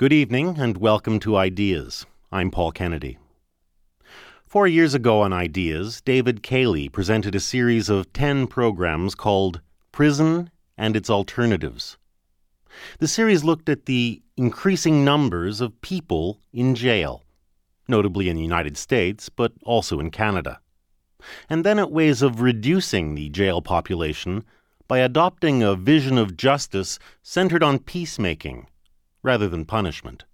Good evening and welcome to Ideas. I'm Paul Kennedy. Four years ago on Ideas, David Cayley presented a series of 10 programs called Prison and Its Alternatives. The series looked at the increasing numbers of people in jail, notably in the United States, but also in Canada, and then at ways of reducing the jail population by adopting a vision of justice centered on peacemaking rather than punishment.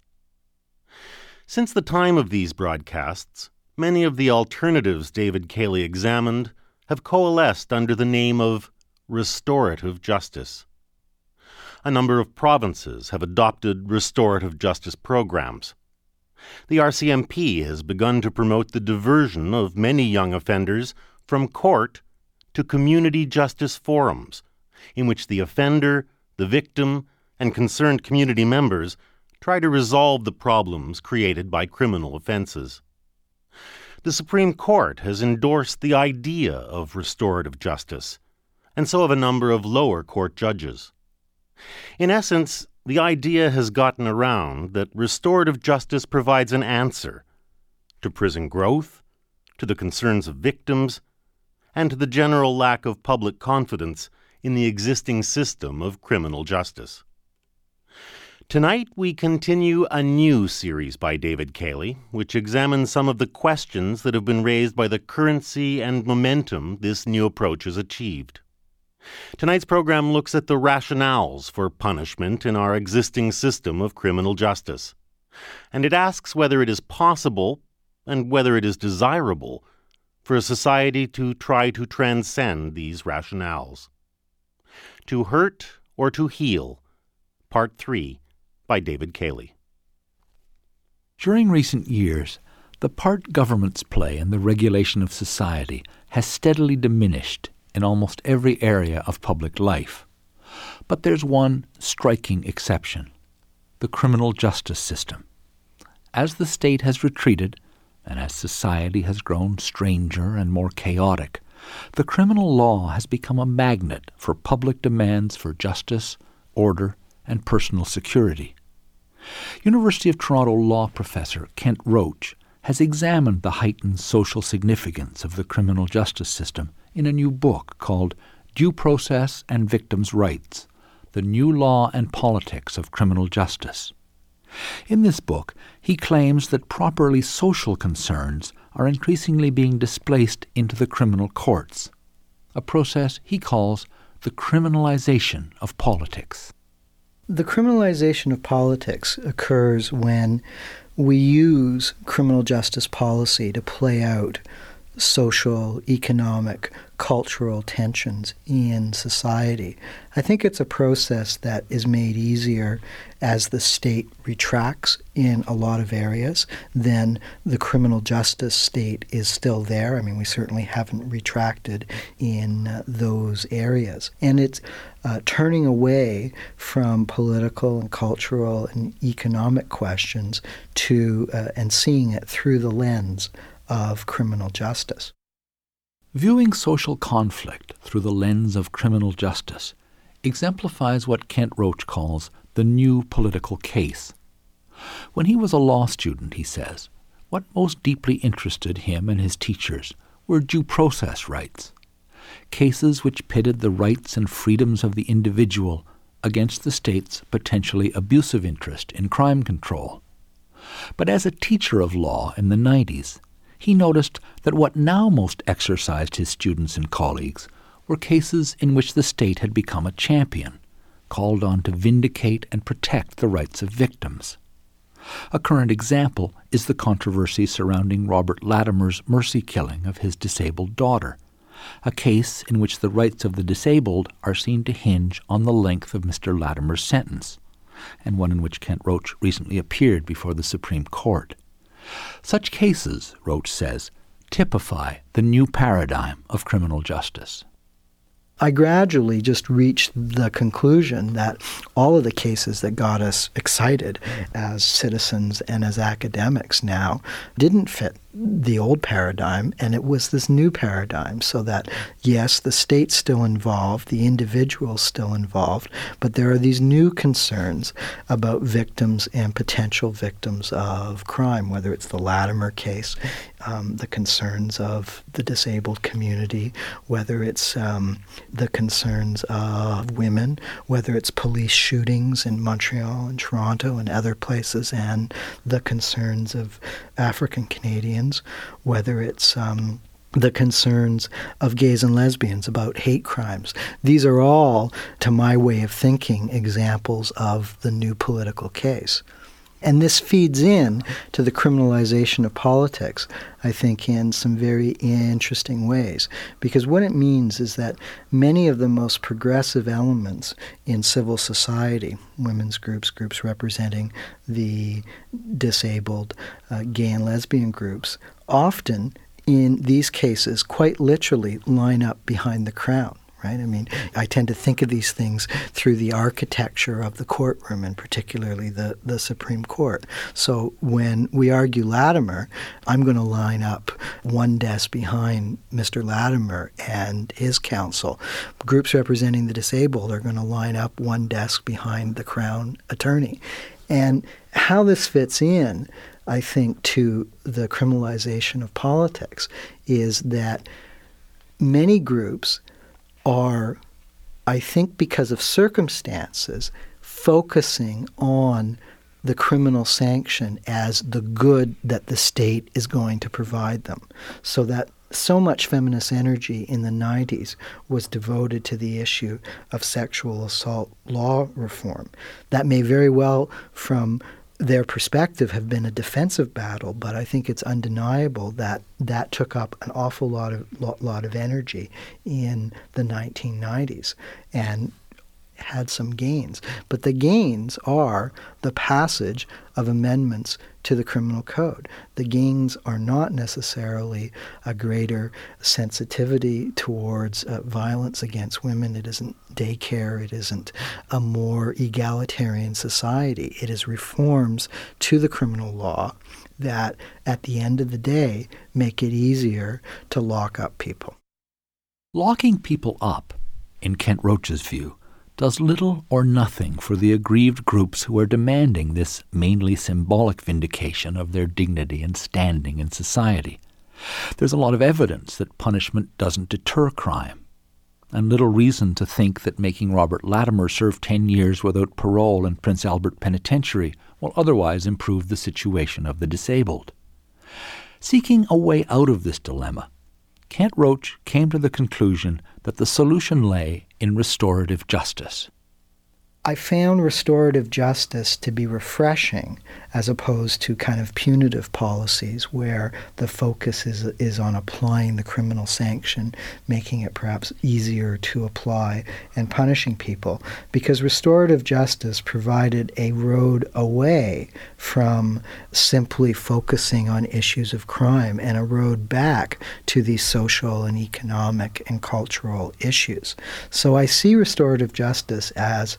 Since the time of these broadcasts, many of the alternatives David Cayley examined have coalesced under the name of restorative justice. A number of provinces have adopted restorative justice programs. The RCMP has begun to promote the diversion of many young offenders from court to community justice forums, in which the offender, the victim, and concerned community members try to resolve the problems created by criminal offenses. The Supreme Court has endorsed the idea of restorative justice, and so have a number of lower court judges. In essence, the idea has gotten around that restorative justice provides an answer to prison growth, to the concerns of victims, and to the general lack of public confidence in the existing system of criminal justice. Tonight, we continue a new series by David Cayley, which examines some of the questions that have been raised by the currency and momentum this new approach has achieved. Tonight's program looks at the rationales for punishment in our existing system of criminal justice. And it asks whether it is possible, and whether it is desirable, for a society to try to transcend these rationales. To Hurt or to Heal, Part 3 by David Cayley. During recent years, the part governments play in the regulation of society has steadily diminished in almost every area of public life. But there's one striking exception the criminal justice system. As the state has retreated, and as society has grown stranger and more chaotic, the criminal law has become a magnet for public demands for justice, order, and personal security. University of Toronto law professor Kent Roach has examined the heightened social significance of the criminal justice system in a new book called Due Process and Victims' Rights The New Law and Politics of Criminal Justice. In this book, he claims that properly social concerns are increasingly being displaced into the criminal courts, a process he calls the criminalization of politics. The criminalization of politics occurs when we use criminal justice policy to play out social, economic, cultural tensions in society. I think it's a process that is made easier as the state retracts in a lot of areas. Then the criminal justice state is still there. I mean, we certainly haven't retracted in uh, those areas. And it's uh, turning away from political and cultural and economic questions to uh, and seeing it through the lens of criminal justice. Viewing social conflict through the lens of criminal justice exemplifies what Kent Roach calls the new political case. When he was a law student, he says, what most deeply interested him and his teachers were due process rights, cases which pitted the rights and freedoms of the individual against the state's potentially abusive interest in crime control. But as a teacher of law in the 90s, he noticed that what now most exercised his students and colleagues were cases in which the state had become a champion, called on to vindicate and protect the rights of victims. A current example is the controversy surrounding Robert Latimer's mercy killing of his disabled daughter, a case in which the rights of the disabled are seen to hinge on the length of Mr. Latimer's sentence, and one in which Kent Roach recently appeared before the Supreme Court. Such cases, Roach says, typify the new paradigm of criminal justice. I gradually just reached the conclusion that all of the cases that got us excited as citizens and as academics now didn't fit the old paradigm and it was this new paradigm so that yes the state's still involved the individual's still involved but there are these new concerns about victims and potential victims of crime whether it's the latimer case um, the concerns of the disabled community whether it's um, the concerns of women whether it's police shootings in montreal and toronto and other places and the concerns of african canadians whether it's um, the concerns of gays and lesbians about hate crimes. These are all, to my way of thinking, examples of the new political case. And this feeds in to the criminalization of politics, I think, in some very interesting ways. Because what it means is that many of the most progressive elements in civil society, women's groups, groups representing the disabled, uh, gay and lesbian groups, often in these cases quite literally line up behind the crown right? I mean, I tend to think of these things through the architecture of the courtroom and particularly the, the Supreme Court. So when we argue Latimer, I'm going to line up one desk behind Mr. Latimer and his counsel. Groups representing the disabled are going to line up one desk behind the Crown attorney. And how this fits in, I think, to the criminalization of politics is that many groups are, I think, because of circumstances, focusing on the criminal sanction as the good that the state is going to provide them. So that so much feminist energy in the 90s was devoted to the issue of sexual assault law reform. That may very well, from their perspective have been a defensive battle, but I think it's undeniable that that took up an awful lot of lot of energy in the 1990s and had some gains. But the gains are the passage of amendments to the criminal code. The gains are not necessarily a greater sensitivity towards uh, violence against women. It isn't daycare. It isn't a more egalitarian society. It is reforms to the criminal law that, at the end of the day, make it easier to lock up people. Locking people up, in Kent Roach's view, does little or nothing for the aggrieved groups who are demanding this mainly symbolic vindication of their dignity and standing in society. There's a lot of evidence that punishment doesn't deter crime, and little reason to think that making Robert Latimer serve 10 years without parole in Prince Albert Penitentiary will otherwise improve the situation of the disabled. Seeking a way out of this dilemma, Kent Roach came to the conclusion that the solution lay in restorative justice. I found restorative justice to be refreshing as opposed to kind of punitive policies where the focus is, is on applying the criminal sanction, making it perhaps easier to apply, and punishing people. Because restorative justice provided a road away from simply focusing on issues of crime and a road back to these social and economic and cultural issues. So I see restorative justice as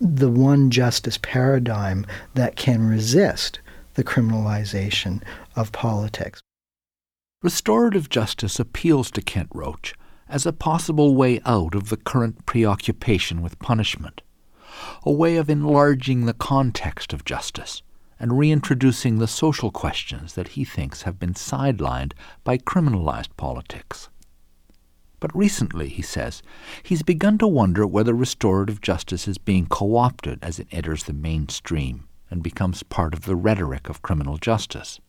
the one justice paradigm that can resist the criminalization of politics. Restorative justice appeals to Kent Roach as a possible way out of the current preoccupation with punishment, a way of enlarging the context of justice and reintroducing the social questions that he thinks have been sidelined by criminalized politics. But recently, he says, he's begun to wonder whether restorative justice is being co opted as it enters the mainstream and becomes part of the rhetoric of criminal justice.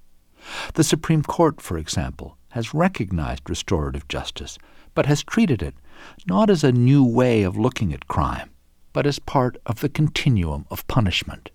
The Supreme Court, for example, has recognized restorative justice, but has treated it not as a new way of looking at crime, but as part of the continuum of punishment.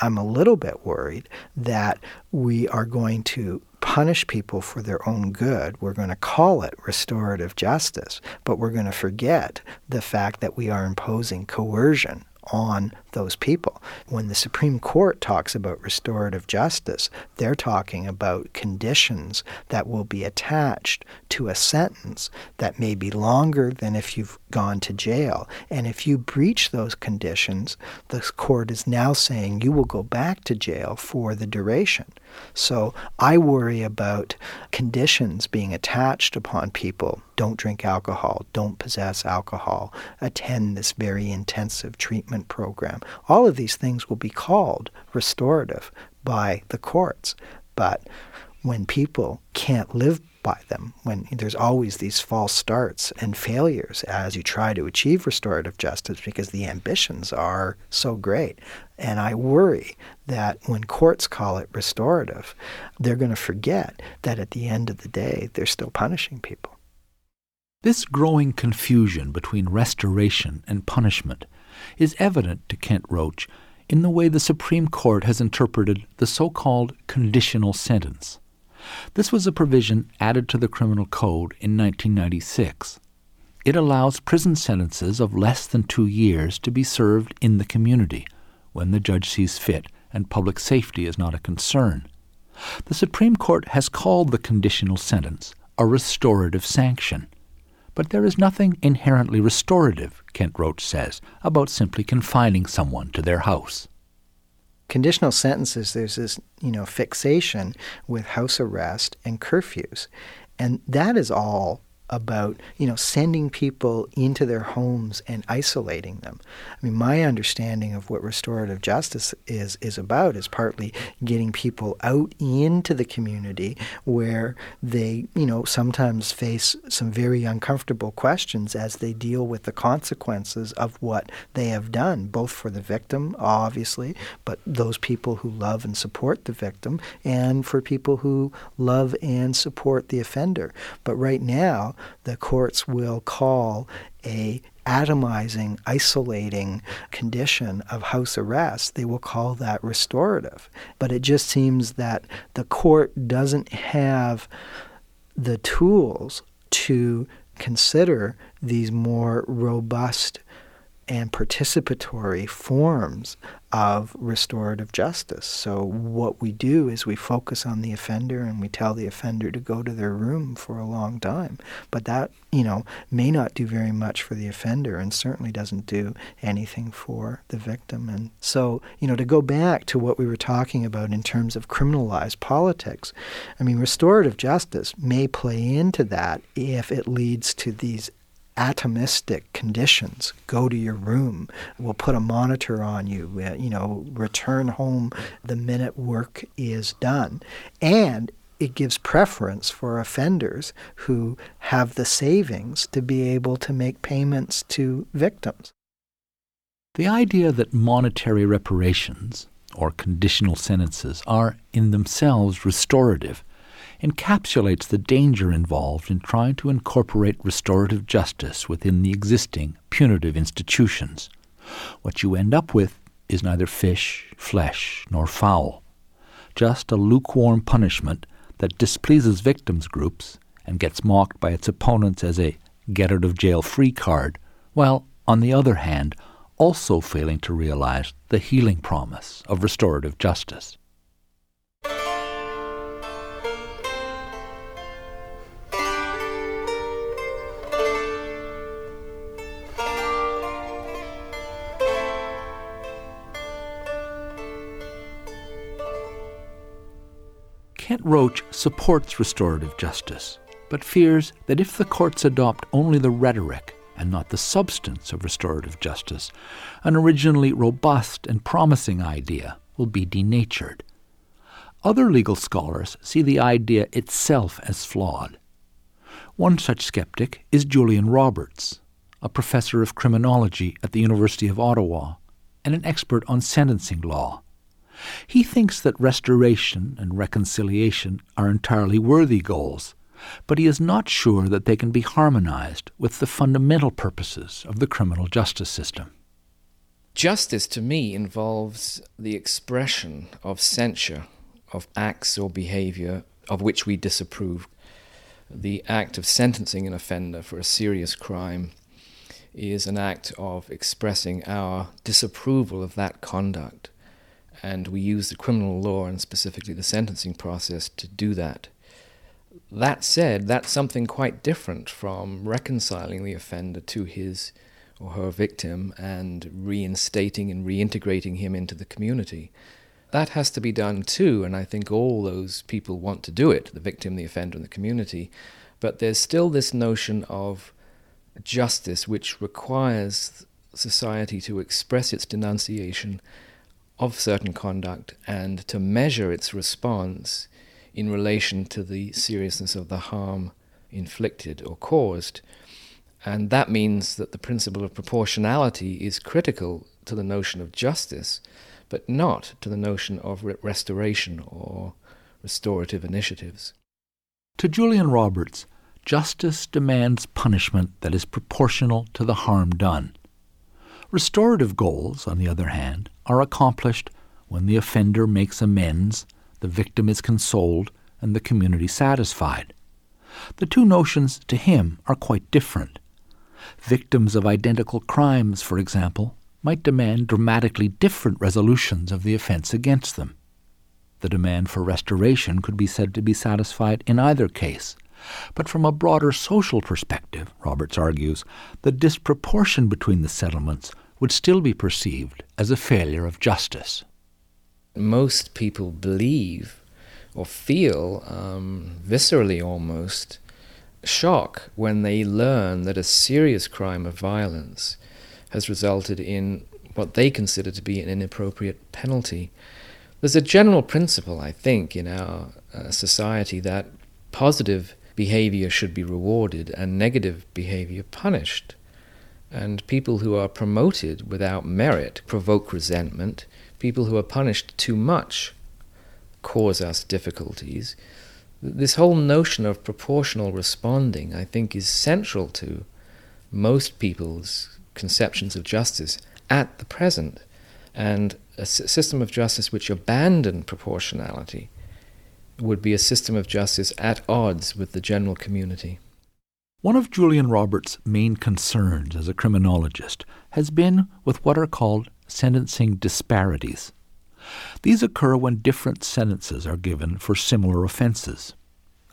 I'm a little bit worried that we are going to punish people for their own good. We're going to call it restorative justice, but we're going to forget the fact that we are imposing coercion on those people. When the Supreme Court talks about restorative justice, they're talking about conditions that will be attached to a sentence that may be longer than if you've gone to jail. And if you breach those conditions, the court is now saying you will go back to jail for the duration. So I worry about conditions being attached upon people. Don't drink alcohol, don't possess alcohol, attend this very intensive treatment program. All of these things will be called restorative by the courts. But when people can't live by them, when there's always these false starts and failures as you try to achieve restorative justice because the ambitions are so great. And I worry that when courts call it restorative, they're going to forget that at the end of the day, they're still punishing people. This growing confusion between restoration and punishment is evident to Kent Roach in the way the Supreme Court has interpreted the so called conditional sentence. This was a provision added to the Criminal Code in 1996. It allows prison sentences of less than two years to be served in the community when the judge sees fit and public safety is not a concern. The Supreme Court has called the conditional sentence a restorative sanction. But there is nothing inherently restorative, Kent Roach says, about simply confining someone to their house conditional sentences, there's this, you know, fixation with house arrest and curfews. And that is all about you know sending people into their homes and isolating them. I mean, my understanding of what restorative justice is is about is partly getting people out into the community where they you know sometimes face some very uncomfortable questions as they deal with the consequences of what they have done, both for the victim, obviously, but those people who love and support the victim, and for people who love and support the offender. But right now, the courts will call a atomizing, isolating condition of house arrest, they will call that restorative. But it just seems that the court doesn't have the tools to consider these more robust and participatory forms of restorative justice. So, what we do is we focus on the offender and we tell the offender to go to their room for a long time. But that, you know, may not do very much for the offender and certainly doesn't do anything for the victim. And so, you know, to go back to what we were talking about in terms of criminalized politics, I mean, restorative justice may play into that if it leads to these atomistic conditions. Go to your room. We'll put a monitor on you. Uh, you know, return home the minute work is done. And it gives preference for offenders who have the savings to be able to make payments to victims. The idea that monetary reparations or conditional sentences are in themselves restorative encapsulates the danger involved in trying to incorporate restorative justice within the existing punitive institutions. What you end up with is neither fish, flesh, nor fowl, just a lukewarm punishment that displeases victims groups and gets mocked by its opponents as a get out of jail free card, while, on the other hand, also failing to realize the healing promise of restorative justice. Kent Roach supports restorative justice, but fears that if the courts adopt only the rhetoric and not the substance of restorative justice, an originally robust and promising idea will be denatured. Other legal scholars see the idea itself as flawed. One such skeptic is Julian Roberts, a professor of criminology at the University of Ottawa and an expert on sentencing law. He thinks that restoration and reconciliation are entirely worthy goals, but he is not sure that they can be harmonized with the fundamental purposes of the criminal justice system. Justice to me involves the expression of censure of acts or behavior of which we disapprove. The act of sentencing an offender for a serious crime is an act of expressing our disapproval of that conduct and we use the criminal law and specifically the sentencing process to do that. That said, that's something quite different from reconciling the offender to his or her victim and reinstating and reintegrating him into the community. That has to be done too, and I think all those people want to do it the victim, the offender, and the community. But there's still this notion of justice which requires society to express its denunciation of certain conduct and to measure its response in relation to the seriousness of the harm inflicted or caused. And that means that the principle of proportionality is critical to the notion of justice, but not to the notion of re- restoration or restorative initiatives. To Julian Roberts, justice demands punishment that is proportional to the harm done. Restorative goals, on the other hand, are accomplished when the offender makes amends, the victim is consoled, and the community satisfied. The two notions to him are quite different. Victims of identical crimes, for example, might demand dramatically different resolutions of the offense against them. The demand for restoration could be said to be satisfied in either case. But from a broader social perspective, Roberts argues, the disproportion between the settlements would still be perceived as a failure of justice. Most people believe or feel, um, viscerally almost, shock when they learn that a serious crime of violence has resulted in what they consider to be an inappropriate penalty. There's a general principle, I think, in our uh, society that positive behavior should be rewarded and negative behavior punished. And people who are promoted without merit provoke resentment. People who are punished too much cause us difficulties. This whole notion of proportional responding, I think, is central to most people's conceptions of justice at the present. And a system of justice which abandoned proportionality would be a system of justice at odds with the general community. One of Julian Roberts' main concerns as a criminologist has been with what are called sentencing disparities. These occur when different sentences are given for similar offences,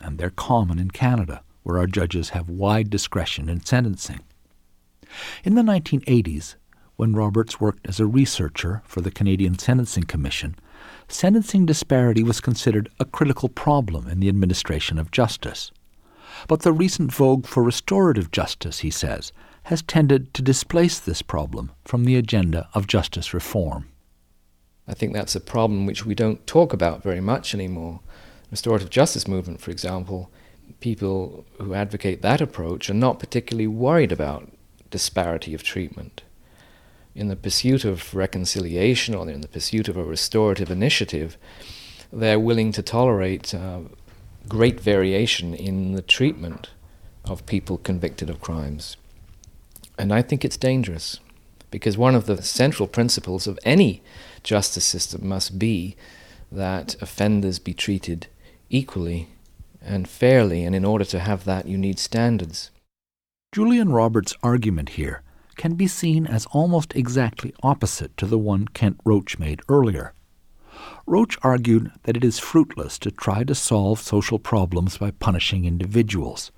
and they're common in Canada, where our judges have wide discretion in sentencing. In the 1980s, when Roberts worked as a researcher for the Canadian Sentencing Commission, sentencing disparity was considered a critical problem in the administration of justice. But the recent vogue for restorative justice, he says, has tended to displace this problem from the agenda of justice reform. I think that's a problem which we don't talk about very much anymore. Restorative justice movement, for example, people who advocate that approach are not particularly worried about disparity of treatment. In the pursuit of reconciliation or in the pursuit of a restorative initiative, they're willing to tolerate uh, great variation in the treatment of people convicted of crimes. And I think it's dangerous because one of the central principles of any justice system must be that offenders be treated equally and fairly, and in order to have that, you need standards. Julian Roberts' argument here can be seen as almost exactly opposite to the one Kent Roach made earlier. Roach argued that it is fruitless to try to solve social problems by punishing individuals,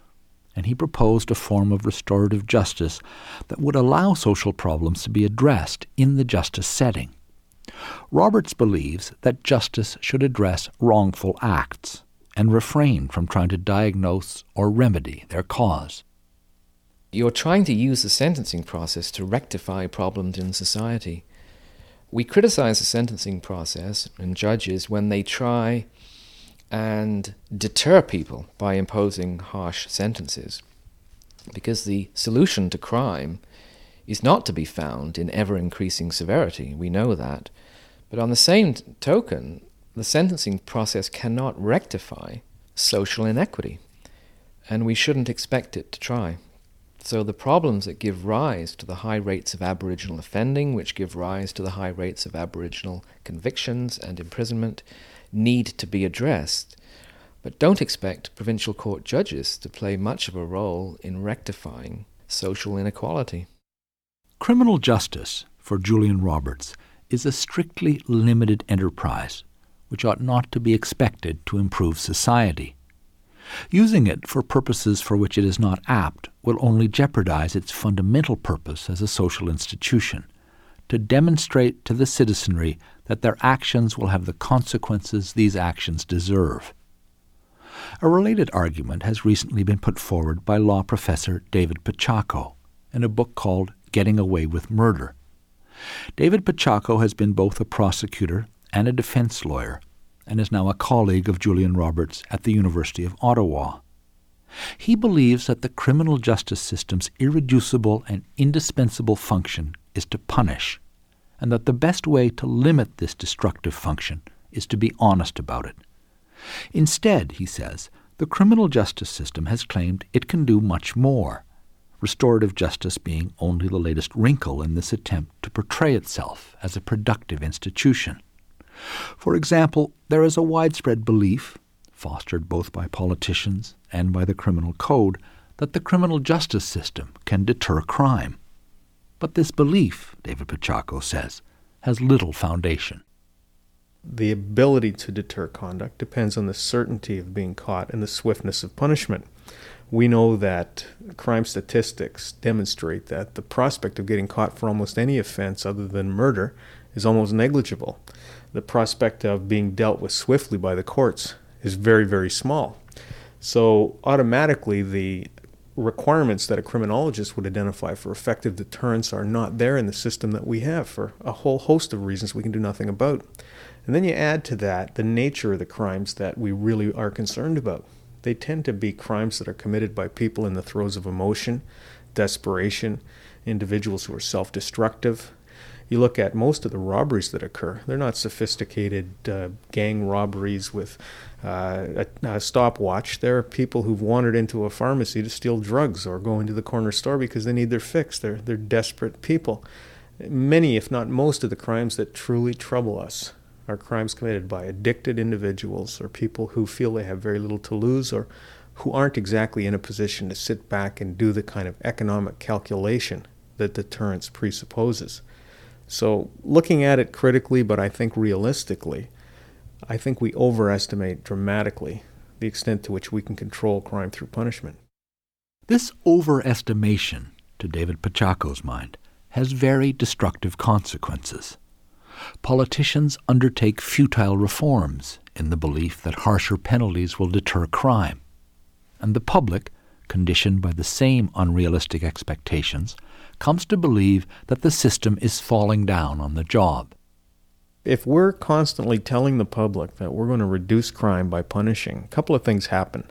and he proposed a form of restorative justice that would allow social problems to be addressed in the justice setting. Roberts believes that justice should address wrongful acts and refrain from trying to diagnose or remedy their cause. You're trying to use the sentencing process to rectify problems in society. We criticize the sentencing process and judges when they try and deter people by imposing harsh sentences. Because the solution to crime is not to be found in ever increasing severity. We know that. But on the same token, the sentencing process cannot rectify social inequity, and we shouldn't expect it to try. So the problems that give rise to the high rates of Aboriginal offending, which give rise to the high rates of Aboriginal convictions and imprisonment, need to be addressed. But don't expect provincial court judges to play much of a role in rectifying social inequality. Criminal justice, for Julian Roberts, is a strictly limited enterprise, which ought not to be expected to improve society. Using it for purposes for which it is not apt will only jeopardize its fundamental purpose as a social institution to demonstrate to the citizenry that their actions will have the consequences these actions deserve. A related argument has recently been put forward by law professor David Paciocco in a book called Getting Away with Murder. David Paciocco has been both a prosecutor and a defense lawyer and is now a colleague of Julian Roberts at the University of Ottawa. He believes that the criminal justice system's irreducible and indispensable function is to punish, and that the best way to limit this destructive function is to be honest about it. Instead, he says, the criminal justice system has claimed it can do much more, restorative justice being only the latest wrinkle in this attempt to portray itself as a productive institution. For example, there is a widespread belief, fostered both by politicians and by the criminal code, that the criminal justice system can deter crime. But this belief, David Paciocco says, has little foundation. The ability to deter conduct depends on the certainty of being caught and the swiftness of punishment. We know that crime statistics demonstrate that the prospect of getting caught for almost any offense other than murder is almost negligible. The prospect of being dealt with swiftly by the courts is very, very small. So, automatically, the requirements that a criminologist would identify for effective deterrence are not there in the system that we have for a whole host of reasons we can do nothing about. And then you add to that the nature of the crimes that we really are concerned about. They tend to be crimes that are committed by people in the throes of emotion, desperation, individuals who are self destructive, you look at most of the robberies that occur, they're not sophisticated uh, gang robberies with uh, a, a, stopwatch. There are people who've wandered into a pharmacy to steal drugs or go into the corner store because they need their fix. They're, they're desperate people. Many, if not most, of the crimes that truly trouble us are crimes committed by addicted individuals or people who feel they have very little to lose or who aren't exactly in a position to sit back and do the kind of economic calculation that deterrence presupposes. So, looking at it critically, but I think realistically, I think we overestimate dramatically the extent to which we can control crime through punishment. This overestimation, to David Paciocco's mind, has very destructive consequences. Politicians undertake futile reforms in the belief that harsher penalties will deter crime, and the public, conditioned by the same unrealistic expectations, comes to believe that the system is falling down on the job. If we're constantly telling the public that we're going to reduce crime by punishing, a couple of things happen.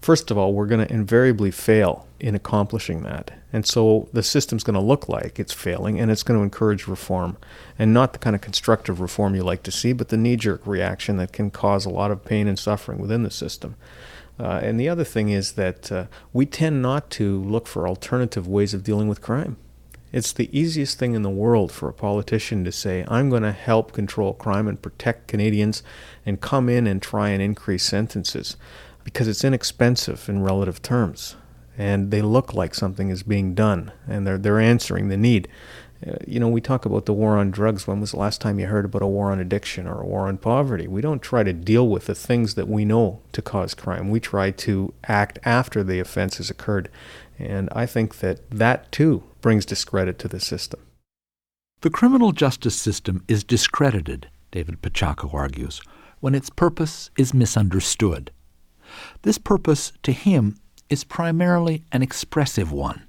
First of all, we're going to invariably fail in accomplishing that. And so the system's going to look like it's failing and it's going to encourage reform. And not the kind of constructive reform you like to see, but the knee jerk reaction that can cause a lot of pain and suffering within the system. Uh, and the other thing is that uh, we tend not to look for alternative ways of dealing with crime. It's the easiest thing in the world for a politician to say, I'm going to help control crime and protect Canadians and come in and try and increase sentences because it's inexpensive in relative terms. And they look like something is being done and they're, they're answering the need. Uh, you know, we talk about the war on drugs. When was the last time you heard about a war on addiction or a war on poverty? We don't try to deal with the things that we know to cause crime. We try to act after the offense has occurred. And I think that that too brings discredit to the system. The criminal justice system is discredited, David Paciocco argues, when its purpose is misunderstood. This purpose, to him, is primarily an expressive one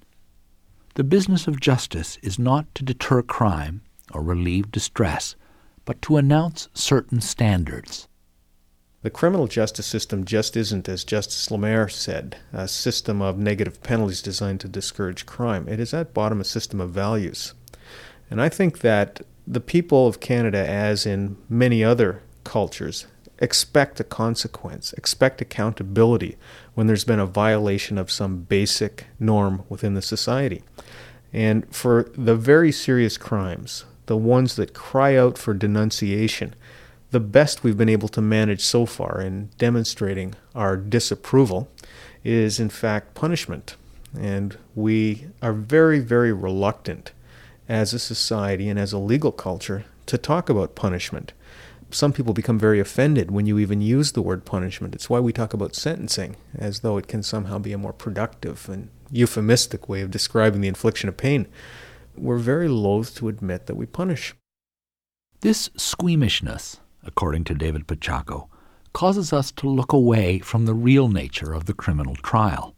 the business of justice is not to deter crime or relieve distress, but to announce certain standards. The criminal justice system just isn't, as Justice Lamer said, a system of negative penalties designed to discourage crime. It is at bottom a system of values. And I think that the people of Canada, as in many other cultures, expect a consequence, expect accountability when there's been a violation of some basic norm within the society. And for the very serious crimes, the ones that cry out for denunciation, the best we've been able to manage so far in demonstrating our disapproval is, in fact, punishment. And we are very, very reluctant as a society and as a legal culture to talk about punishment some people become very offended when you even use the word punishment. It's why we talk about sentencing, as though it can somehow be a more productive and euphemistic way of describing the infliction of pain. We're very loath to admit that we punish. This squeamishness, according to David Paciocco, causes us to look away from the real nature of the criminal trial.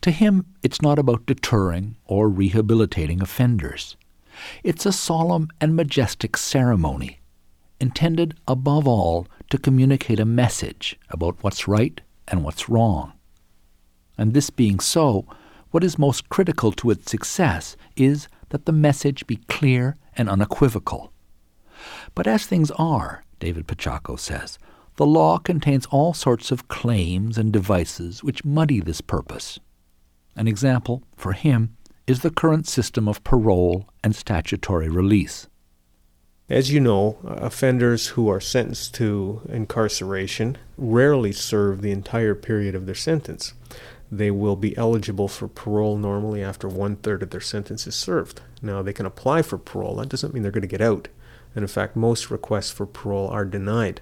To him, it's not about deterring or rehabilitating offenders. It's a solemn and majestic ceremony, intended above all to communicate a message about what's right and what's wrong. And this being so, what is most critical to its success is that the message be clear and unequivocal. But as things are, David Paciocco says, the law contains all sorts of claims and devices which muddy this purpose. An example, for him, is the current system of parole and statutory release. As you know, offenders who are sentenced to incarceration rarely serve the entire period of their sentence. They will be eligible for parole normally after one third of their sentence is served. Now, they can apply for parole. That doesn't mean they're going to get out. And in fact, most requests for parole are denied.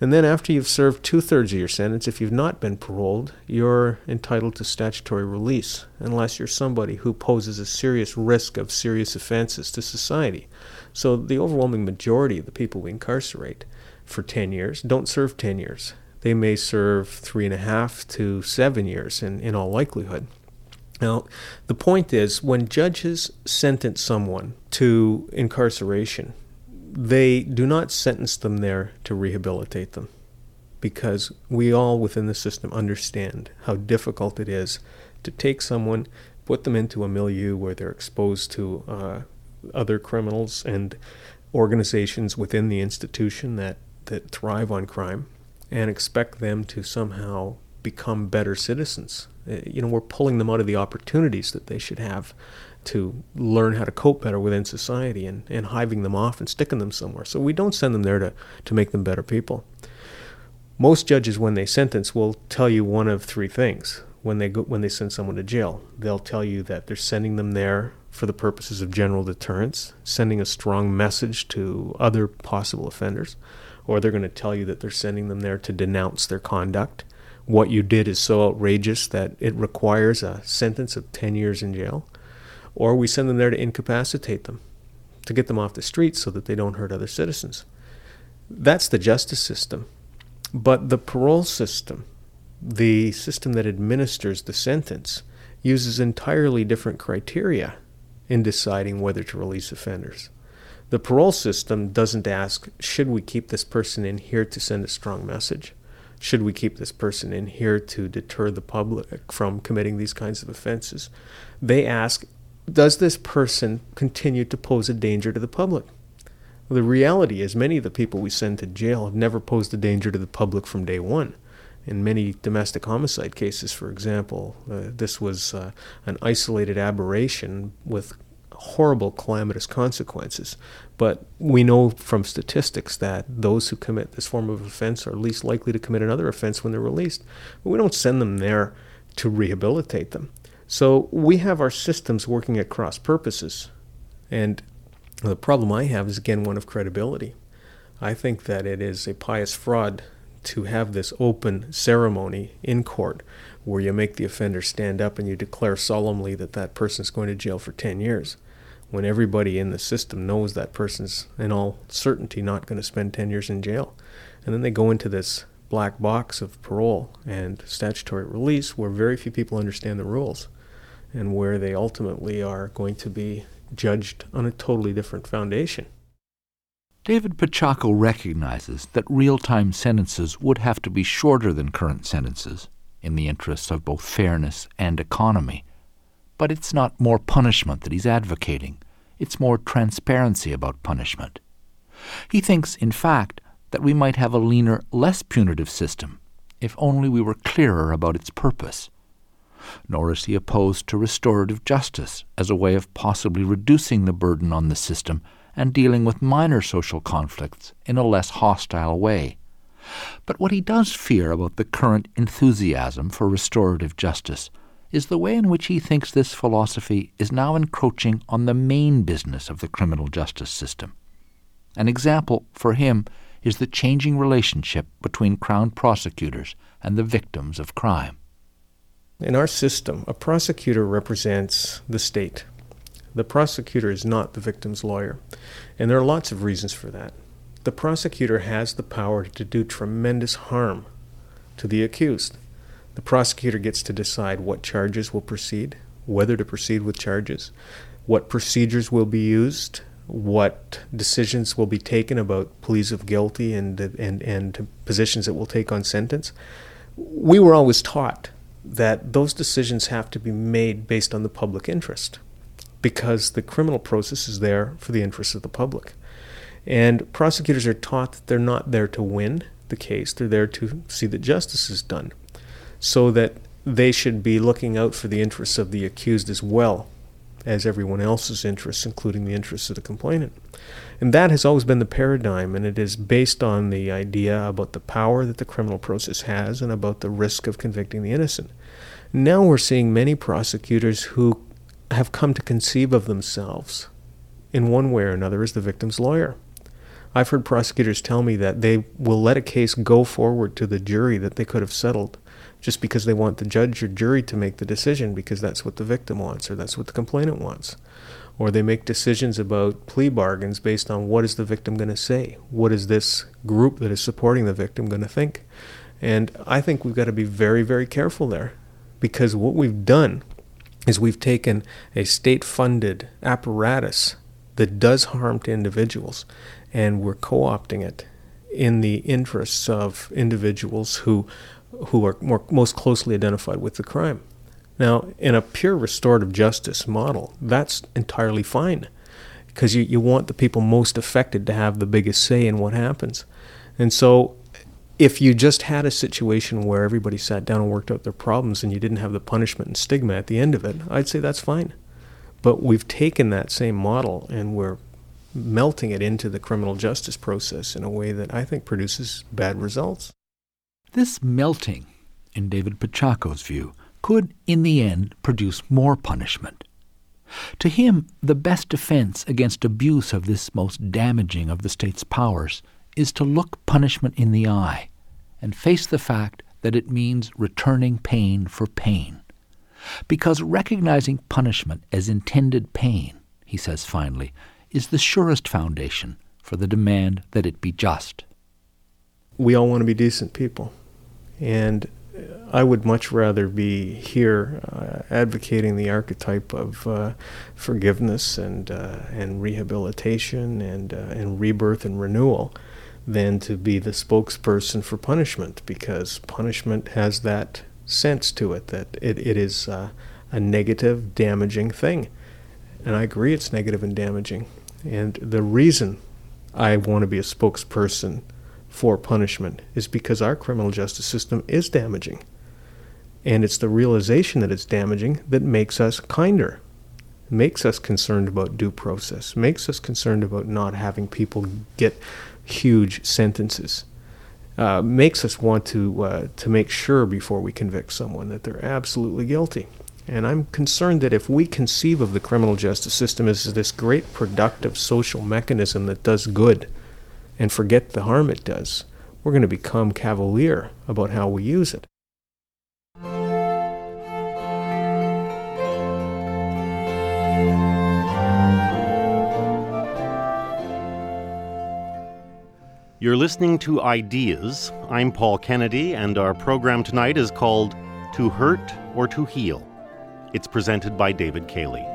And then, after you've served two thirds of your sentence, if you've not been paroled, you're entitled to statutory release, unless you're somebody who poses a serious risk of serious offenses to society. So, the overwhelming majority of the people we incarcerate for 10 years don't serve 10 years. They may serve three and a half to seven years in, in all likelihood. Now, the point is when judges sentence someone to incarceration, they do not sentence them there to rehabilitate them because we all within the system understand how difficult it is to take someone, put them into a milieu where they're exposed to uh, other criminals and organizations within the institution that, that thrive on crime, and expect them to somehow become better citizens. Uh, you know, we're pulling them out of the opportunities that they should have to learn how to cope better within society and, and hiving them off and sticking them somewhere. So we don't send them there to, to make them better people. Most judges, when they sentence, will tell you one of three things when they go, when they send someone to jail. They'll tell you that they're sending them there for the purposes of general deterrence, sending a strong message to other possible offenders, or they're going to tell you that they're sending them there to denounce their conduct. What you did is so outrageous that it requires a sentence of 10 years in jail or we send them there to incapacitate them, to get them off the streets so that they don't hurt other citizens. That's the justice system. But the parole system, the system that administers the sentence, uses entirely different criteria in deciding whether to release offenders. The parole system doesn't ask, should we keep this person in here to send a strong message? Should we keep this person in here to deter the public from committing these kinds of offenses? They ask, does this person continue to pose a danger to the public? Well, the reality is, many of the people we send to jail have never posed a danger to the public from day one. In many domestic homicide cases, for example, uh, this was uh, an isolated aberration with horrible calamitous consequences. But we know from statistics that those who commit this form of offense are least likely to commit another offense when they're released. But we don't send them there to rehabilitate them. So we have our systems working at cross purposes. And the problem I have is, again, one of credibility. I think that it is a pious fraud to have this open ceremony in court where you make the offender stand up and you declare solemnly that that person is going to jail for 10 years when everybody in the system knows that person's in all certainty not going to spend 10 years in jail. And then they go into this black box of parole and statutory release where very few people understand the rules and where they ultimately are going to be judged on a totally different foundation. David Paciocco recognizes that real time sentences would have to be shorter than current sentences in the interests of both fairness and economy. But it's not more punishment that he's advocating, it's more transparency about punishment. He thinks, in fact, that we might have a leaner, less punitive system if only we were clearer about its purpose nor is he opposed to restorative justice as a way of possibly reducing the burden on the system and dealing with minor social conflicts in a less hostile way. But what he does fear about the current enthusiasm for restorative justice is the way in which he thinks this philosophy is now encroaching on the main business of the criminal justice system. An example, for him, is the changing relationship between Crown prosecutors and the victims of crime. In our system, a prosecutor represents the state. The prosecutor is not the victim's lawyer. And there are lots of reasons for that. The prosecutor has the power to do tremendous harm to the accused. The prosecutor gets to decide what charges will proceed, whether to proceed with charges, what procedures will be used, what decisions will be taken about pleas of guilty and, and, and positions it will take on sentence. We were always taught that those decisions have to be made based on the public interest because the criminal process is there for the interest of the public. And prosecutors are taught that they're not there to win the case, they're there to see that justice is done. So that they should be looking out for the interests of the accused as well as everyone else's interests, including the interests of the complainant. And that has always been the paradigm, and it is based on the idea about the power that the criminal process has and about the risk of convicting the innocent. Now we're seeing many prosecutors who have come to conceive of themselves in one way or another as the victim's lawyer. I've heard prosecutors tell me that they will let a case go forward to the jury that they could have settled just because they want the judge or jury to make the decision because that's what the victim wants or that's what the complainant wants. Or they make decisions about plea bargains based on what is the victim going to say? What is this group that is supporting the victim going to think? And I think we've got to be very, very careful there because what we've done is we've taken a state funded apparatus that does harm to individuals and we're co opting it in the interests of individuals who who are more, most closely identified with the crime. Now, in a pure restorative justice model, that's entirely fine because you, you want the people most affected to have the biggest say in what happens. And so, if you just had a situation where everybody sat down and worked out their problems and you didn't have the punishment and stigma at the end of it, I'd say that's fine. But we've taken that same model and we're melting it into the criminal justice process in a way that I think produces bad results. This melting, in David Paciocco's view, could, in the end, produce more punishment. To him, the best defense against abuse of this most damaging of the state's powers is to look punishment in the eye and face the fact that it means returning pain for pain. Because recognizing punishment as intended pain, he says finally, is the surest foundation for the demand that it be just. We all want to be decent people. And I would much rather be here uh, advocating the archetype of uh, forgiveness and uh, and rehabilitation and uh, and rebirth and renewal than to be the spokesperson for punishment because punishment has that sense to it that it, it is uh, a negative, damaging thing. And I agree it's negative and damaging. And the reason I want to be a spokesperson for punishment is because our criminal justice system is damaging. And it's the realization that it's damaging that makes us kinder, makes us concerned about due process, makes us concerned about not having people get huge sentences, uh, makes us want to, uh, to make sure before we convict someone that they're absolutely guilty. And I'm concerned that if we conceive of the criminal justice system as this great productive social mechanism that does good, and forget the harm it does, we're going to become cavalier about how we use it. You're listening to Ideas. I'm Paul Kennedy, and our program tonight is called To Hurt or To Heal. It's presented by David Cayley.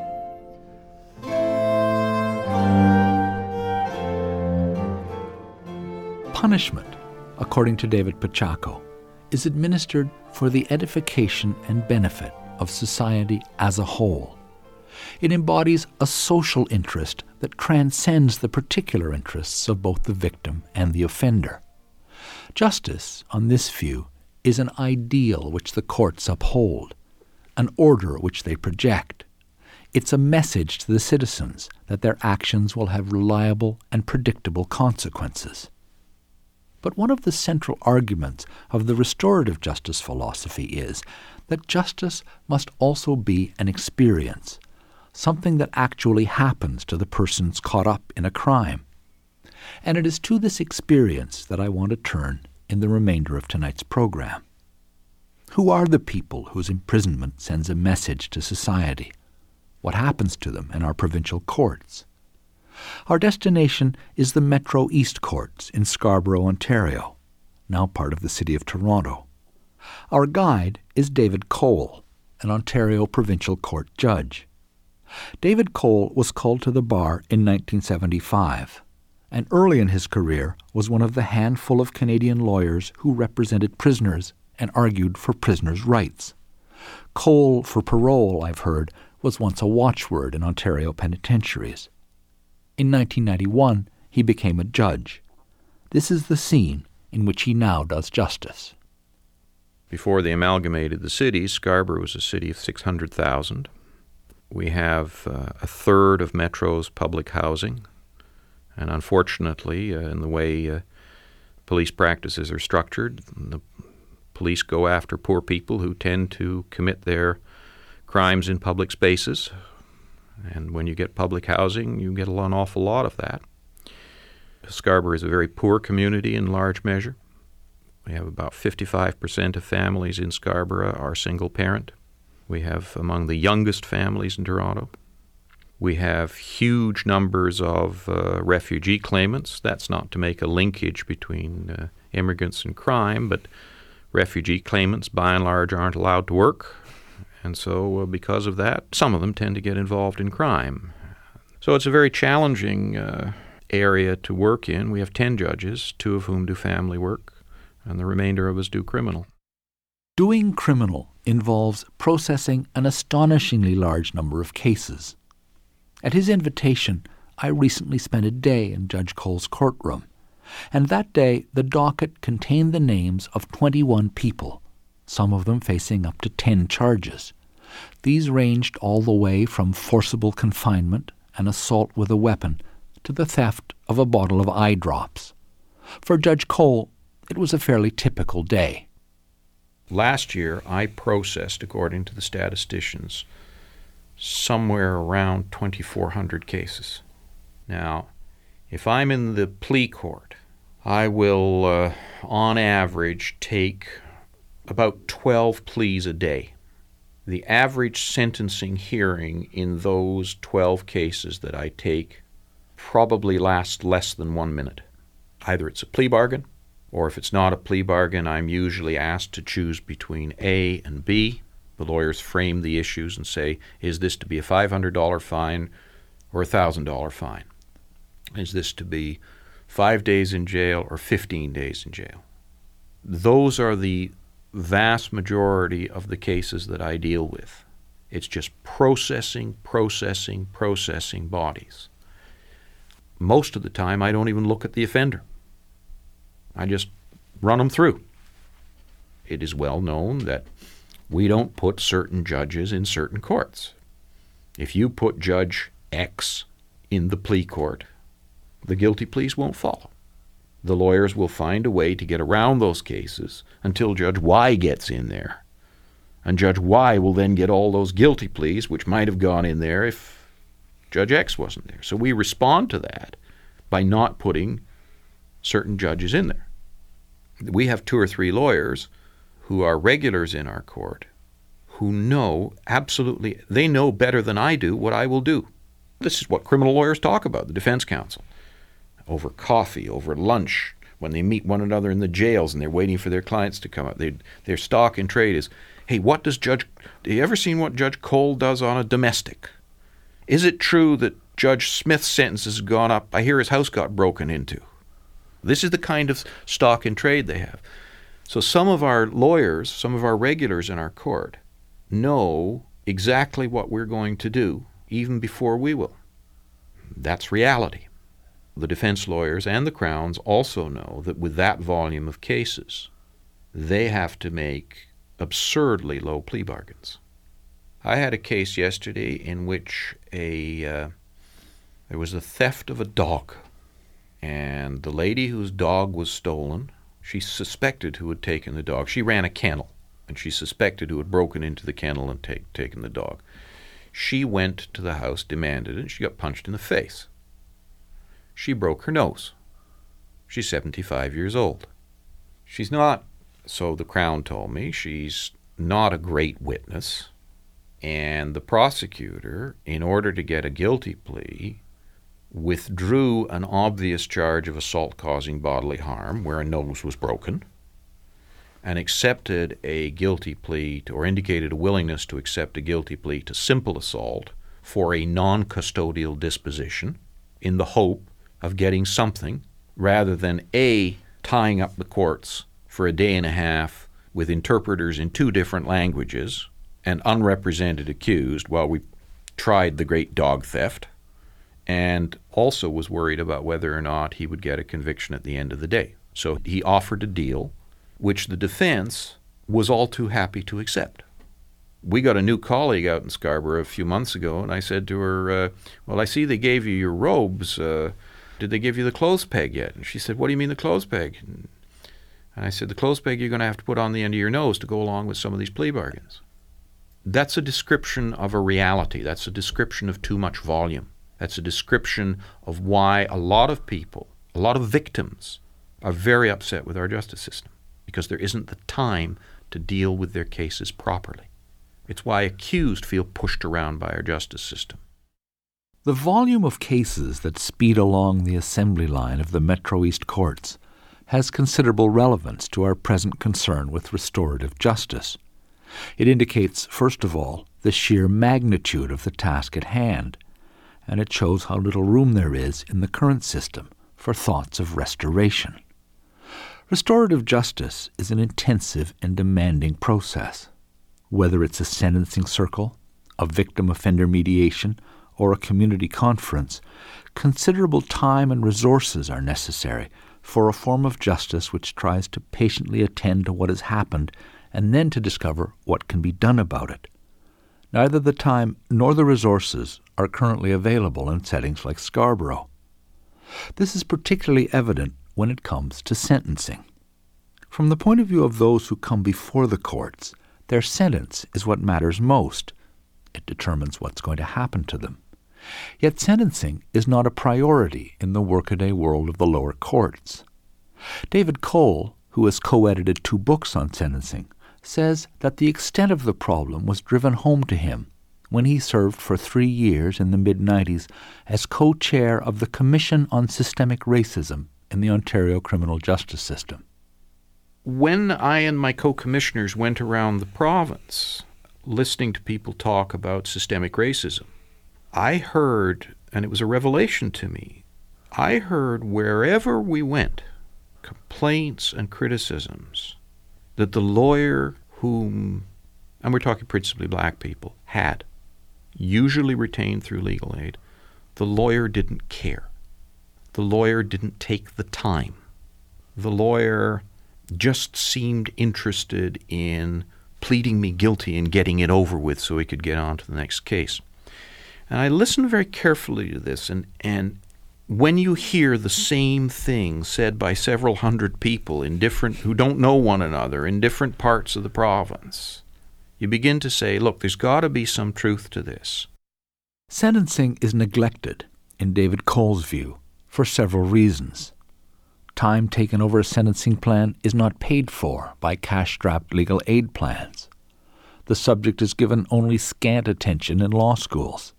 Punishment, according to David Paciocco, is administered for the edification and benefit of society as a whole. It embodies a social interest that transcends the particular interests of both the victim and the offender. Justice, on this view, is an ideal which the courts uphold, an order which they project. It's a message to the citizens that their actions will have reliable and predictable consequences. But one of the central arguments of the restorative justice philosophy is that justice must also be an experience, something that actually happens to the persons caught up in a crime. And it is to this experience that I want to turn in the remainder of tonight's program. Who are the people whose imprisonment sends a message to society? what happens to them in our provincial courts. Our destination is the Metro East Courts in Scarborough, Ontario, now part of the City of Toronto. Our guide is David Cole, an Ontario Provincial Court judge. David Cole was called to the bar in 1975, and early in his career was one of the handful of Canadian lawyers who represented prisoners and argued for prisoners' rights. Cole for parole, I've heard, was once a watchword in Ontario penitentiaries. In 1991, he became a judge. This is the scene in which he now does justice. Before they amalgamated the cities, Scarborough was a city of 600,000. We have uh, a third of Metro's public housing, and unfortunately, uh, in the way uh, police practices are structured, the police go after poor people who tend to commit their crimes in public spaces. And when you get public housing, you get an awful lot of that. Scarborough is a very poor community in large measure. We have about 55% of families in Scarborough are single parent. We have among the youngest families in Toronto. We have huge numbers of uh, refugee claimants. That's not to make a linkage between uh, immigrants and crime, but refugee claimants, by and large, aren't allowed to work. And so, uh, because of that, some of them tend to get involved in crime. So, it's a very challenging uh, area to work in. We have 10 judges, two of whom do family work, and the remainder of us do criminal. Doing criminal involves processing an astonishingly large number of cases. At his invitation, I recently spent a day in Judge Cole's courtroom, and that day the docket contained the names of 21 people, some of them facing up to 10 charges. These ranged all the way from forcible confinement and assault with a weapon to the theft of a bottle of eye drops. For Judge Cole, it was a fairly typical day. Last year, I processed, according to the statisticians, somewhere around 2,400 cases. Now, if I'm in the plea court, I will, uh, on average, take about 12 pleas a day. The average sentencing hearing in those 12 cases that I take probably lasts less than one minute. Either it's a plea bargain or if it's not a plea bargain, I'm usually asked to choose between A and B. The lawyers frame the issues and say, is this to be a $500 fine or a $1,000 fine? Is this to be five days in jail or 15 days in jail? Those are the vast majority of the cases that I deal with. It's just processing, processing, processing bodies. Most of the time, I don't even look at the offender. I just run them through. It is well known that we don't put certain judges in certain courts. If you put Judge X in the plea court, the guilty pleas won't follow. The lawyers will find a way to get around those cases until Judge Y gets in there. And Judge Y will then get all those guilty pleas, which might have gone in there if Judge X wasn't there. So we respond to that by not putting certain judges in there. We have two or three lawyers who are regulars in our court who know absolutely, they know better than I do what I will do. This is what criminal lawyers talk about, the defense counsel. Over coffee, over lunch, when they meet one another in the jails and they're waiting for their clients to come up. They, their stock in trade is, hey, what does Judge, have you ever seen what Judge Cole does on a domestic? Is it true that Judge Smith's sentence has gone up? I hear his house got broken into. This is the kind of stock in trade they have. So some of our lawyers, some of our regulars in our court, know exactly what we're going to do even before we will. That's reality. The defense lawyers and the Crowns also know that with that volume of cases, they have to make absurdly low plea bargains. I had a case yesterday in which a uh, there was a theft of a dog and the lady whose dog was stolen, she suspected who had taken the dog. She ran a kennel, and she suspected who had broken into the kennel and take, taken the dog. She went to the house, demanded it, and she got punched in the face. She broke her nose. She's 75 years old. She's not, so the Crown told me, she's not a great witness. And the prosecutor, in order to get a guilty plea, withdrew an obvious charge of assault causing bodily harm where a nose was broken and accepted a guilty plea to, or indicated a willingness to accept a guilty plea to simple assault for a non custodial disposition in the hope of getting something rather than A, tying up the courts for a day and a half with interpreters in two different languages and unrepresented accused while we tried the great dog theft and also was worried about whether or not he would get a conviction at the end of the day. So he offered a deal which the defense was all too happy to accept. We got a new colleague out in Scarborough a few months ago, and I said to her, uh, Well, I see they gave you your robes. Uh, did they give you the clothes peg yet? And she said, What do you mean the clothes peg? And I said, The clothes peg you're going to have to put on the end of your nose to go along with some of these plea bargains. That's a description of a reality. That's a description of too much volume. That's a description of why a lot of people, a lot of victims, are very upset with our justice system because there isn't the time to deal with their cases properly. It's why accused feel pushed around by our justice system. The volume of cases that speed along the assembly line of the Metro East courts has considerable relevance to our present concern with restorative justice. It indicates, first of all, the sheer magnitude of the task at hand, and it shows how little room there is in the current system for thoughts of restoration. Restorative justice is an intensive and demanding process. Whether it's a sentencing circle, a victim offender mediation, or a community conference, considerable time and resources are necessary for a form of justice which tries to patiently attend to what has happened and then to discover what can be done about it. Neither the time nor the resources are currently available in settings like Scarborough. This is particularly evident when it comes to sentencing. From the point of view of those who come before the courts, their sentence is what matters most. It determines what's going to happen to them. Yet sentencing is not a priority in the workaday world of the lower courts. David Cole, who has co edited two books on sentencing, says that the extent of the problem was driven home to him when he served for three years in the mid 90s as co chair of the Commission on Systemic Racism in the Ontario criminal justice system. When I and my co commissioners went around the province listening to people talk about systemic racism, I heard, and it was a revelation to me, I heard wherever we went complaints and criticisms that the lawyer whom, and we're talking principally black people, had, usually retained through legal aid, the lawyer didn't care. The lawyer didn't take the time. The lawyer just seemed interested in pleading me guilty and getting it over with so he could get on to the next case. And I listened very carefully to this, and, and when you hear the same thing said by several hundred people in different who don't know one another in different parts of the province, you begin to say, look, there's got to be some truth to this. Sentencing is neglected, in David Cole's view, for several reasons. Time taken over a sentencing plan is not paid for by cash strapped legal aid plans. The subject is given only scant attention in law schools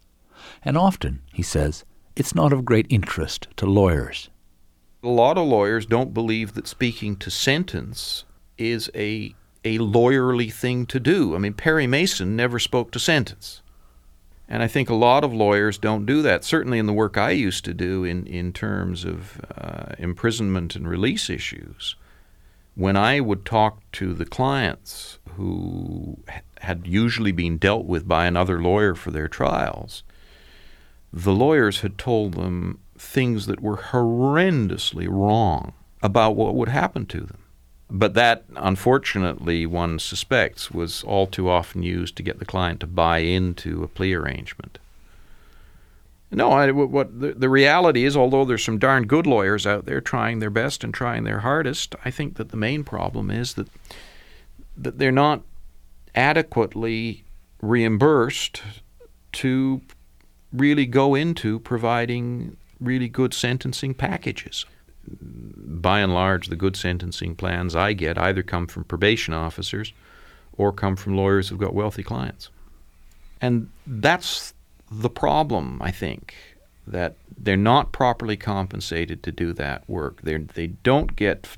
and often, he says, it's not of great interest to lawyers. A lot of lawyers don't believe that speaking to sentence is a a lawyerly thing to do. I mean, Perry Mason never spoke to sentence. And I think a lot of lawyers don't do that. Certainly in the work I used to do in, in terms of uh, imprisonment and release issues, when I would talk to the clients who had usually been dealt with by another lawyer for their trials, the lawyers had told them things that were horrendously wrong about what would happen to them. But that, unfortunately, one suspects, was all too often used to get the client to buy into a plea arrangement. No, I, what the, the reality is, although there's some darn good lawyers out there trying their best and trying their hardest, I think that the main problem is that that they're not adequately reimbursed to really go into providing really good sentencing packages. By and large, the good sentencing plans I get either come from probation officers or come from lawyers who've got wealthy clients. And that's the problem, I think, that they're not properly compensated to do that work. They're, they don't get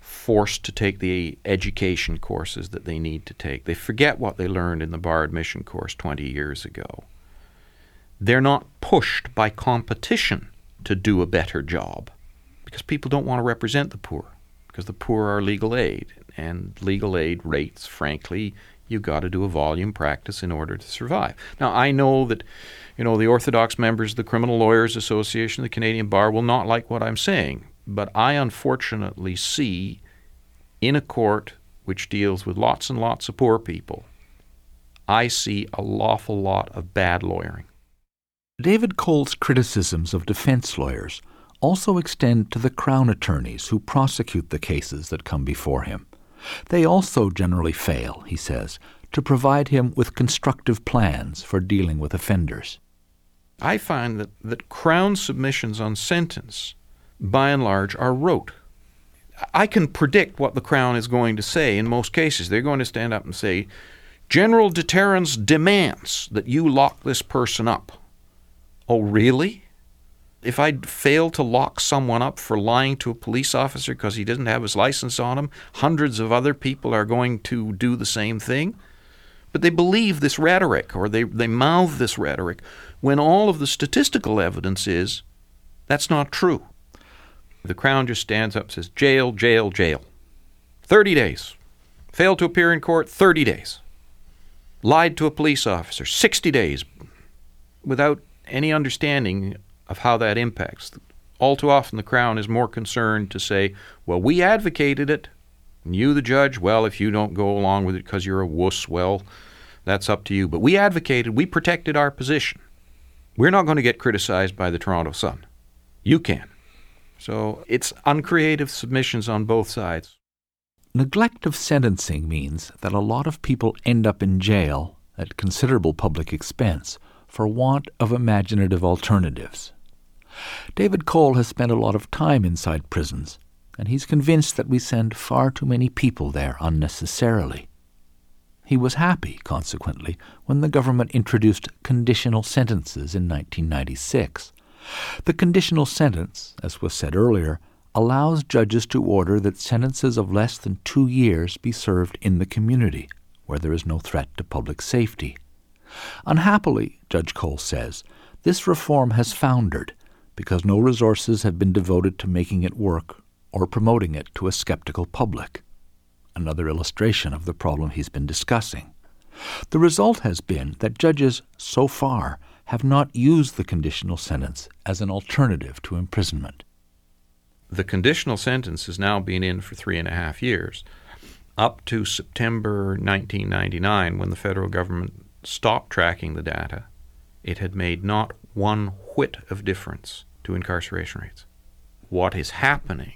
forced to take the education courses that they need to take. They forget what they learned in the bar admission course 20 years ago. They're not pushed by competition to do a better job because people don't want to represent the poor because the poor are legal aid and legal aid rates frankly you've got to do a volume practice in order to survive. Now I know that you know the orthodox members of the Criminal Lawyers Association, the Canadian Bar will not like what I'm saying, but I unfortunately see in a court which deals with lots and lots of poor people, I see a lawful lot of bad lawyering. David Cole's criticisms of defense lawyers also extend to the Crown attorneys who prosecute the cases that come before him. They also generally fail, he says, to provide him with constructive plans for dealing with offenders. I find that, that Crown submissions on sentence, by and large, are rote. I can predict what the Crown is going to say in most cases. They're going to stand up and say, General deterrence demands that you lock this person up. Oh, really? If I fail to lock someone up for lying to a police officer because he doesn't have his license on him, hundreds of other people are going to do the same thing. But they believe this rhetoric or they, they mouth this rhetoric when all of the statistical evidence is that's not true. The Crown just stands up and says, jail, jail, jail. 30 days. Failed to appear in court, 30 days. Lied to a police officer, 60 days, without any understanding of how that impacts. All too often, the Crown is more concerned to say, well, we advocated it. And you, the judge, well, if you don't go along with it because you're a wuss, well, that's up to you. But we advocated, we protected our position. We're not going to get criticized by the Toronto Sun. You can. So it's uncreative submissions on both sides. Neglect of sentencing means that a lot of people end up in jail at considerable public expense for want of imaginative alternatives. David Cole has spent a lot of time inside prisons, and he's convinced that we send far too many people there unnecessarily. He was happy, consequently, when the government introduced conditional sentences in 1996. The conditional sentence, as was said earlier, allows judges to order that sentences of less than two years be served in the community, where there is no threat to public safety. Unhappily, Judge Cole says, this reform has foundered because no resources have been devoted to making it work or promoting it to a skeptical public. Another illustration of the problem he's been discussing. The result has been that judges, so far, have not used the conditional sentence as an alternative to imprisonment. The conditional sentence has now been in for three and a half years, up to September 1999 when the federal government stopped tracking the data. It had made not one whit of difference to incarceration rates. What is happening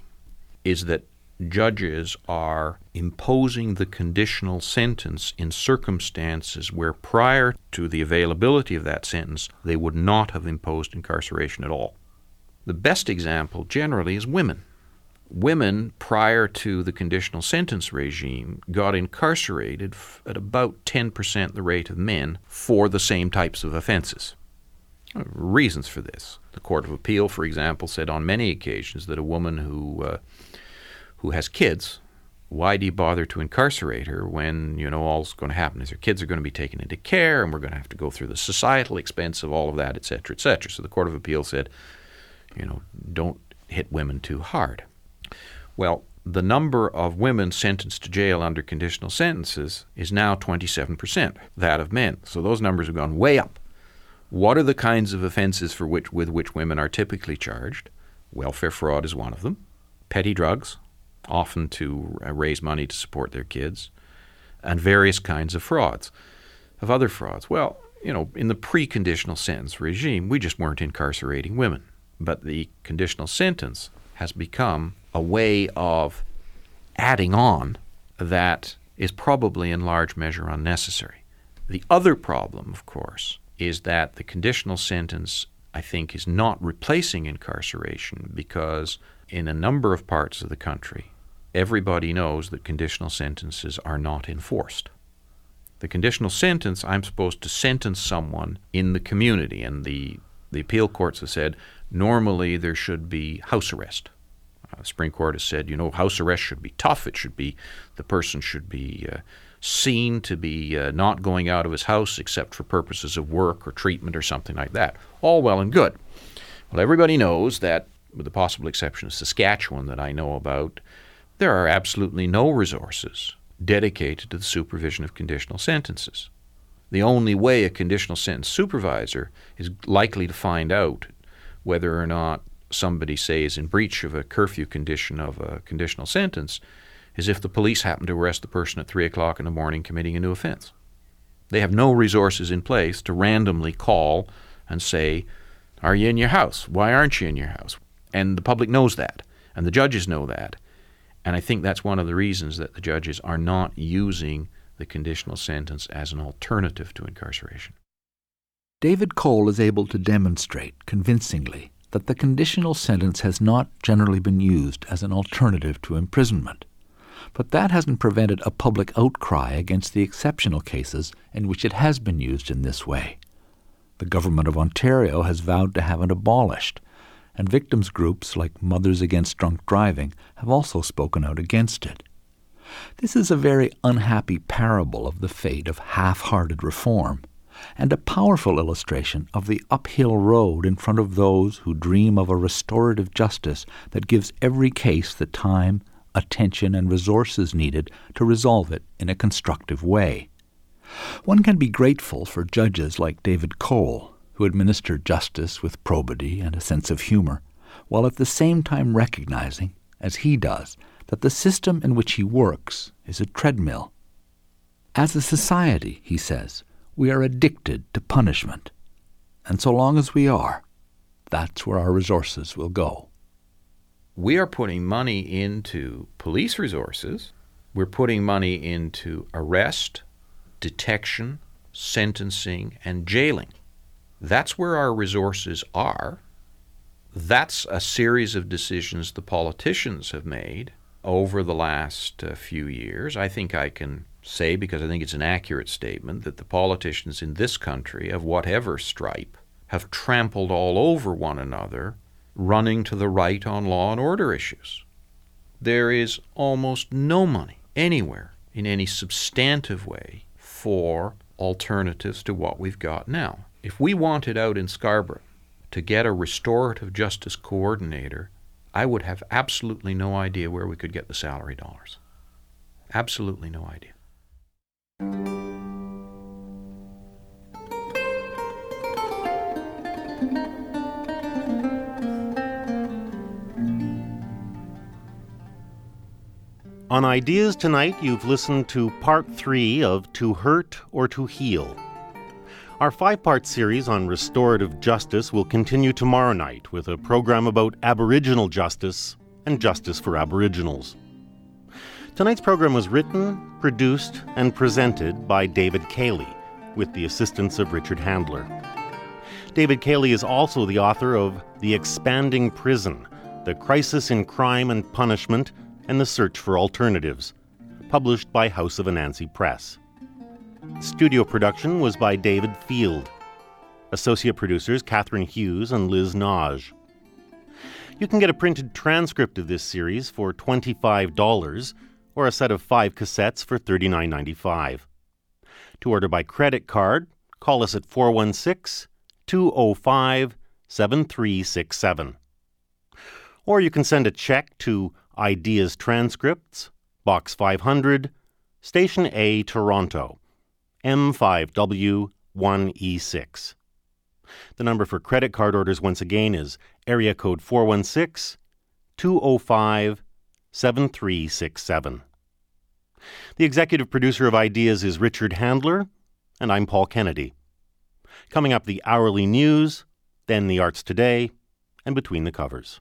is that judges are imposing the conditional sentence in circumstances where prior to the availability of that sentence they would not have imposed incarceration at all. The best example generally is women. Women, prior to the conditional sentence regime, got incarcerated at about 10% the rate of men for the same types of offenses. Reasons for this. The Court of Appeal, for example, said on many occasions that a woman who uh, who has kids, why do you bother to incarcerate her when you know all's going to happen is her kids are going to be taken into care and we're going to have to go through the societal expense of all of that, et cetera, et cetera. So the Court of Appeal said, you know, don't hit women too hard. Well, the number of women sentenced to jail under conditional sentences is now 27% that of men. So those numbers have gone way up. What are the kinds of offenses for which with which women are typically charged? Welfare fraud is one of them. Petty drugs, often to raise money to support their kids, and various kinds of frauds, of other frauds. Well, you know, in the preconditional sentence regime, we just weren't incarcerating women. But the conditional sentence has become a way of adding on that is probably in large measure unnecessary. The other problem, of course, is that the conditional sentence, I think, is not replacing incarceration because in a number of parts of the country, everybody knows that conditional sentences are not enforced. The conditional sentence, I'm supposed to sentence someone in the community, and the, the appeal courts have said normally there should be house arrest. Uh, the Supreme Court has said, you know, house arrest should be tough. It should be, the person should be uh, seen to be uh, not going out of his house except for purposes of work or treatment or something like that. All well and good. Well, everybody knows that, with the possible exception of Saskatchewan that I know about, there are absolutely no resources dedicated to the supervision of conditional sentences. The only way a conditional sentence supervisor is likely to find out whether or not somebody, say, is in breach of a curfew condition of a conditional sentence is if the police happen to arrest the person at 3 o'clock in the morning committing a new offense. They have no resources in place to randomly call and say, Are you in your house? Why aren't you in your house? And the public knows that, and the judges know that. And I think that's one of the reasons that the judges are not using the conditional sentence as an alternative to incarceration. David Cole is able to demonstrate convincingly that the conditional sentence has not generally been used as an alternative to imprisonment. But that hasn't prevented a public outcry against the exceptional cases in which it has been used in this way. The Government of Ontario has vowed to have it abolished, and victims groups like Mothers Against Drunk Driving have also spoken out against it. This is a very unhappy parable of the fate of half hearted reform, and a powerful illustration of the uphill road in front of those who dream of a restorative justice that gives every case the time, attention, and resources needed to resolve it in a constructive way. One can be grateful for judges like David Cole, who administer justice with probity and a sense of humor, while at the same time recognizing, as he does, that the system in which he works is a treadmill. As a society, he says, we are addicted to punishment. And so long as we are, that's where our resources will go. We are putting money into police resources. We're putting money into arrest, detection, sentencing, and jailing. That's where our resources are. That's a series of decisions the politicians have made over the last uh, few years. I think I can say, because I think it's an accurate statement, that the politicians in this country, of whatever stripe, have trampled all over one another, running to the right on law and order issues. There is almost no money anywhere in any substantive way for alternatives to what we've got now. If we wanted out in Scarborough to get a restorative justice coordinator, I would have absolutely no idea where we could get the salary dollars. Absolutely no idea. On Ideas tonight, you've listened to part three of To Hurt or to Heal. Our five part series on restorative justice will continue tomorrow night with a program about Aboriginal justice and justice for Aboriginals. Tonight's program was written, produced, and presented by David Cayley, with the assistance of Richard Handler. David Cayley is also the author of The Expanding Prison The Crisis in Crime and Punishment and the Search for Alternatives, published by House of Anansi Press. Studio production was by David Field. Associate producers Catherine Hughes and Liz Naj. You can get a printed transcript of this series for $25 or a set of five cassettes for $39.95. To order by credit card, call us at 416 205 7367. Or you can send a check to Ideas Transcripts, Box 500, Station A, Toronto, M5W1E6. The number for credit card orders once again is area code 416 205 7367. The executive producer of Ideas is Richard Handler, and I'm Paul Kennedy. Coming up, the hourly news, then the arts today, and between the covers.